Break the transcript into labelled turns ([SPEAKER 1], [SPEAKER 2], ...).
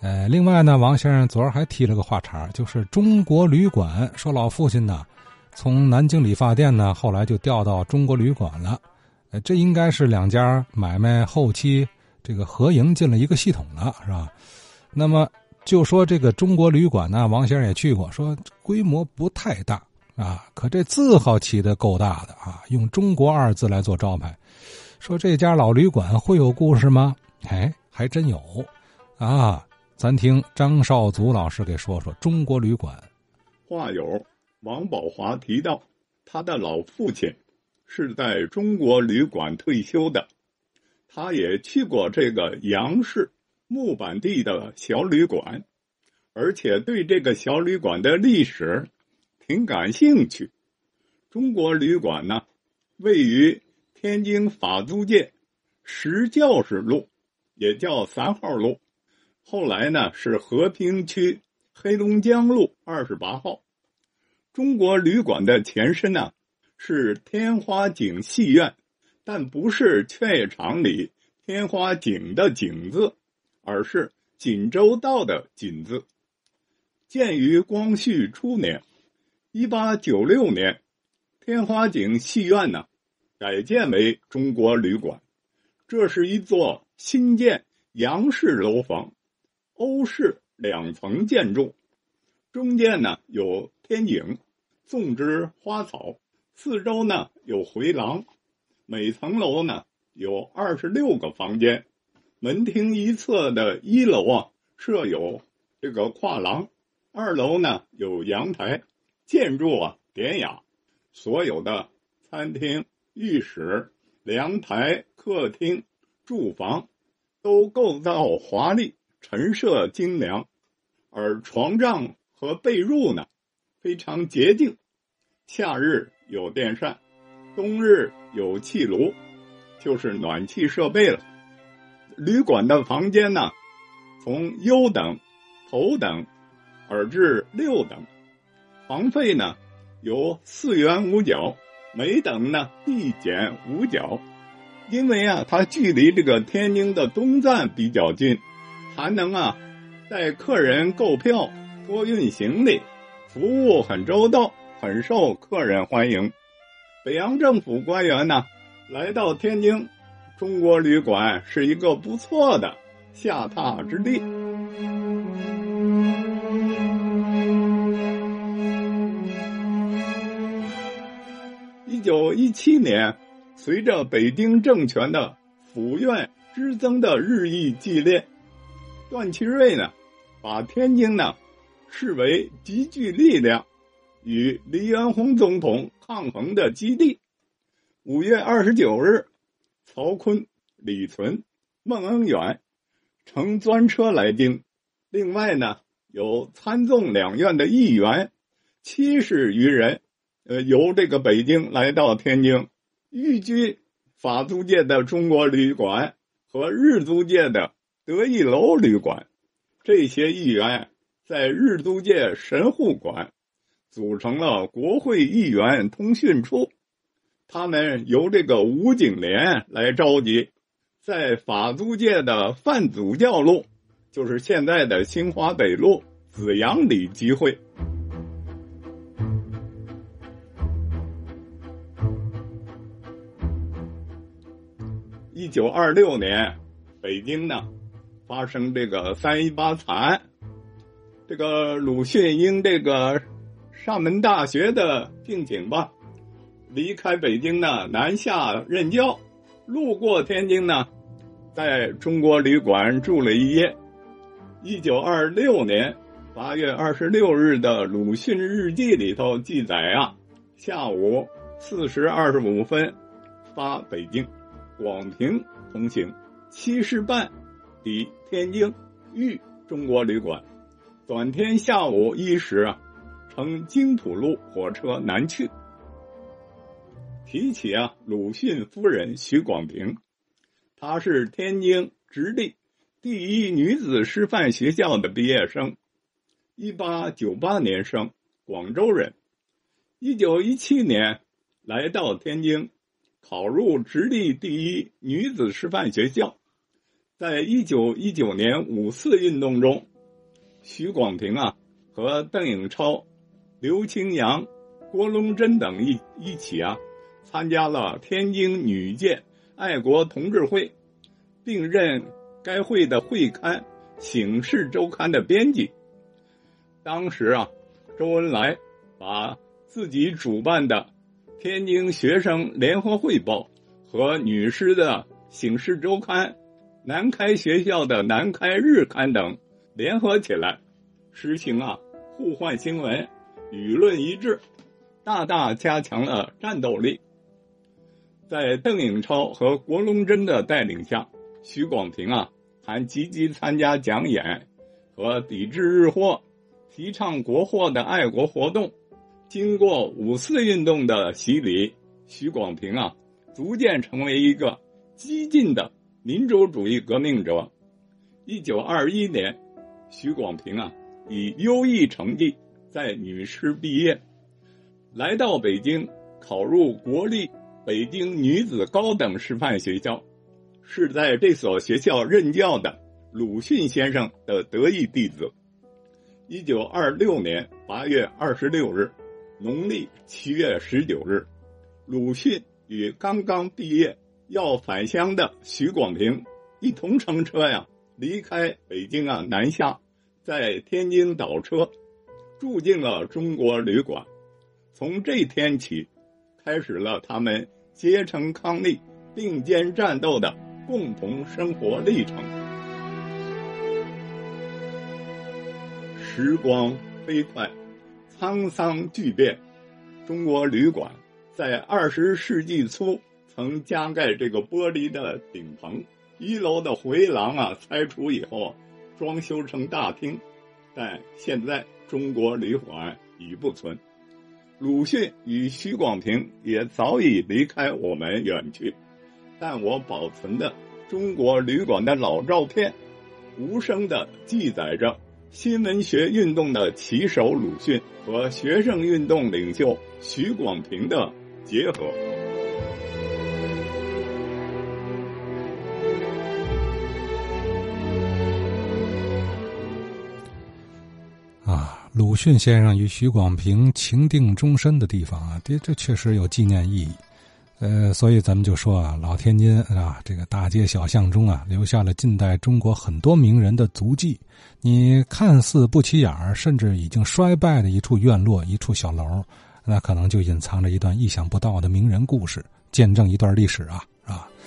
[SPEAKER 1] 呃，另外呢，王先生昨儿还提了个话茬就是中国旅馆，说老父亲呢，从南京理发店呢，后来就调到中国旅馆了。呃，这应该是两家买卖后期这个合营进了一个系统了，是吧？那么就说这个中国旅馆呢，王先生也去过，说规模不太大啊，可这字号起的够大的啊，用“中国”二字来做招牌。说这家老旅馆会有故事吗？哎，还真有啊。咱听张少祖老师给说说中国旅馆。
[SPEAKER 2] 话友王宝华提到，他的老父亲是在中国旅馆退休的，他也去过这个杨氏木板地的小旅馆，而且对这个小旅馆的历史挺感兴趣。中国旅馆呢，位于天津法租界石教士路，也叫三号路。后来呢，是和平区黑龙江路二十八号。中国旅馆的前身呢，是天花井戏院，但不是劝业场里天花井的井字，而是锦州道的锦字。建于光绪初年，一八九六年，天花井戏院呢，改建为中国旅馆。这是一座新建洋式楼房。欧式两层建筑，中间呢有天井，种植花草，四周呢有回廊，每层楼呢有二十六个房间，门厅一侧的一楼啊设有这个跨廊，二楼呢有阳台，建筑啊典雅，所有的餐厅、浴室、凉台、客厅、住房都构造华丽。陈设精良，而床帐和被褥呢，非常洁净。夏日有电扇，冬日有气炉，就是暖气设备了。旅馆的房间呢，从优等、头等，而至六等，房费呢由四元五角，每等呢递减五角。因为啊，它距离这个天津的东站比较近。还能啊，带客人购票、托运行李，服务很周到，很受客人欢迎。北洋政府官员呢，来到天津，中国旅馆是一个不错的下榻之地。一九一七年，随着北京政权的府院之增的日益激烈。段祺瑞呢，把天津呢视为极具力量与黎元洪总统抗衡的基地。五月二十九日，曹锟、李存、孟恩远乘专车来京，另外呢有参众两院的议员七十余人，呃，由这个北京来到天津，寓居法租界的中国旅馆和日租界的。德意楼旅馆，这些议员在日租界神户馆组成了国会议员通讯处，他们由这个吴景莲来召集，在法租界的范祖教路，就是现在的新华北路紫阳里集会。一九二六年，北京呢。发生这个三一八惨案，这个鲁迅应这个厦门大学的聘请吧，离开北京呢，南下任教，路过天津呢，在中国旅馆住了一夜。一九二六年八月二十六日的鲁迅日记里头记载啊，下午四时二十五分发北京，广平同行七时半。抵天津豫中国旅馆，转天下午一时啊，乘京浦路火车南去。提起啊，鲁迅夫人许广平，她是天津直隶第一女子师范学校的毕业生，一八九八年生，广州人，一九一七年来到天津，考入直隶第一女子师范学校。在一九一九年五四运动中，徐广平啊和邓颖超、刘清扬、郭龙珍等一一起啊，参加了天津女界爱国同志会，并任该会的会刊《醒世周刊》的编辑。当时啊，周恩来把自己主办的《天津学生联合汇报》和女师的《醒世周刊》。南开学校的南开日刊等联合起来，实行啊互换新闻，舆论一致，大大加强了战斗力。在邓颖超和郭龙珍的带领下，徐广平啊还积极参加讲演和抵制日货、提倡国货的爱国活动。经过五四运动的洗礼，徐广平啊逐渐成为一个激进的。民主主义革命者，一九二一年，徐广平啊以优异成绩在女师毕业，来到北京考入国立北京女子高等师范学校，是在这所学校任教的鲁迅先生的得意弟子。一九二六年八月二十六日，农历七月十九日，鲁迅与刚刚毕业。要返乡的徐广平一同乘车呀，离开北京啊南下，在天津倒车，住进了中国旅馆。从这天起，开始了他们结成伉俪、并肩战斗的共同生活历程。时光飞快，沧桑巨变，中国旅馆在二十世纪初。曾加盖这个玻璃的顶棚，一楼的回廊啊拆除以后，装修成大厅，但现在中国旅馆已不存。鲁迅与徐广平也早已离开我们远去，但我保存的中国旅馆的老照片，无声的记载着新文学运动的旗手鲁迅和学生运动领袖徐广平的结合。
[SPEAKER 1] 鲁迅先生与许广平情定终身的地方啊，这这确实有纪念意义。呃，所以咱们就说啊，老天津啊，这个大街小巷中啊，留下了近代中国很多名人的足迹。你看似不起眼儿，甚至已经衰败的一处院落、一处小楼，那可能就隐藏着一段意想不到的名人故事，见证一段历史啊。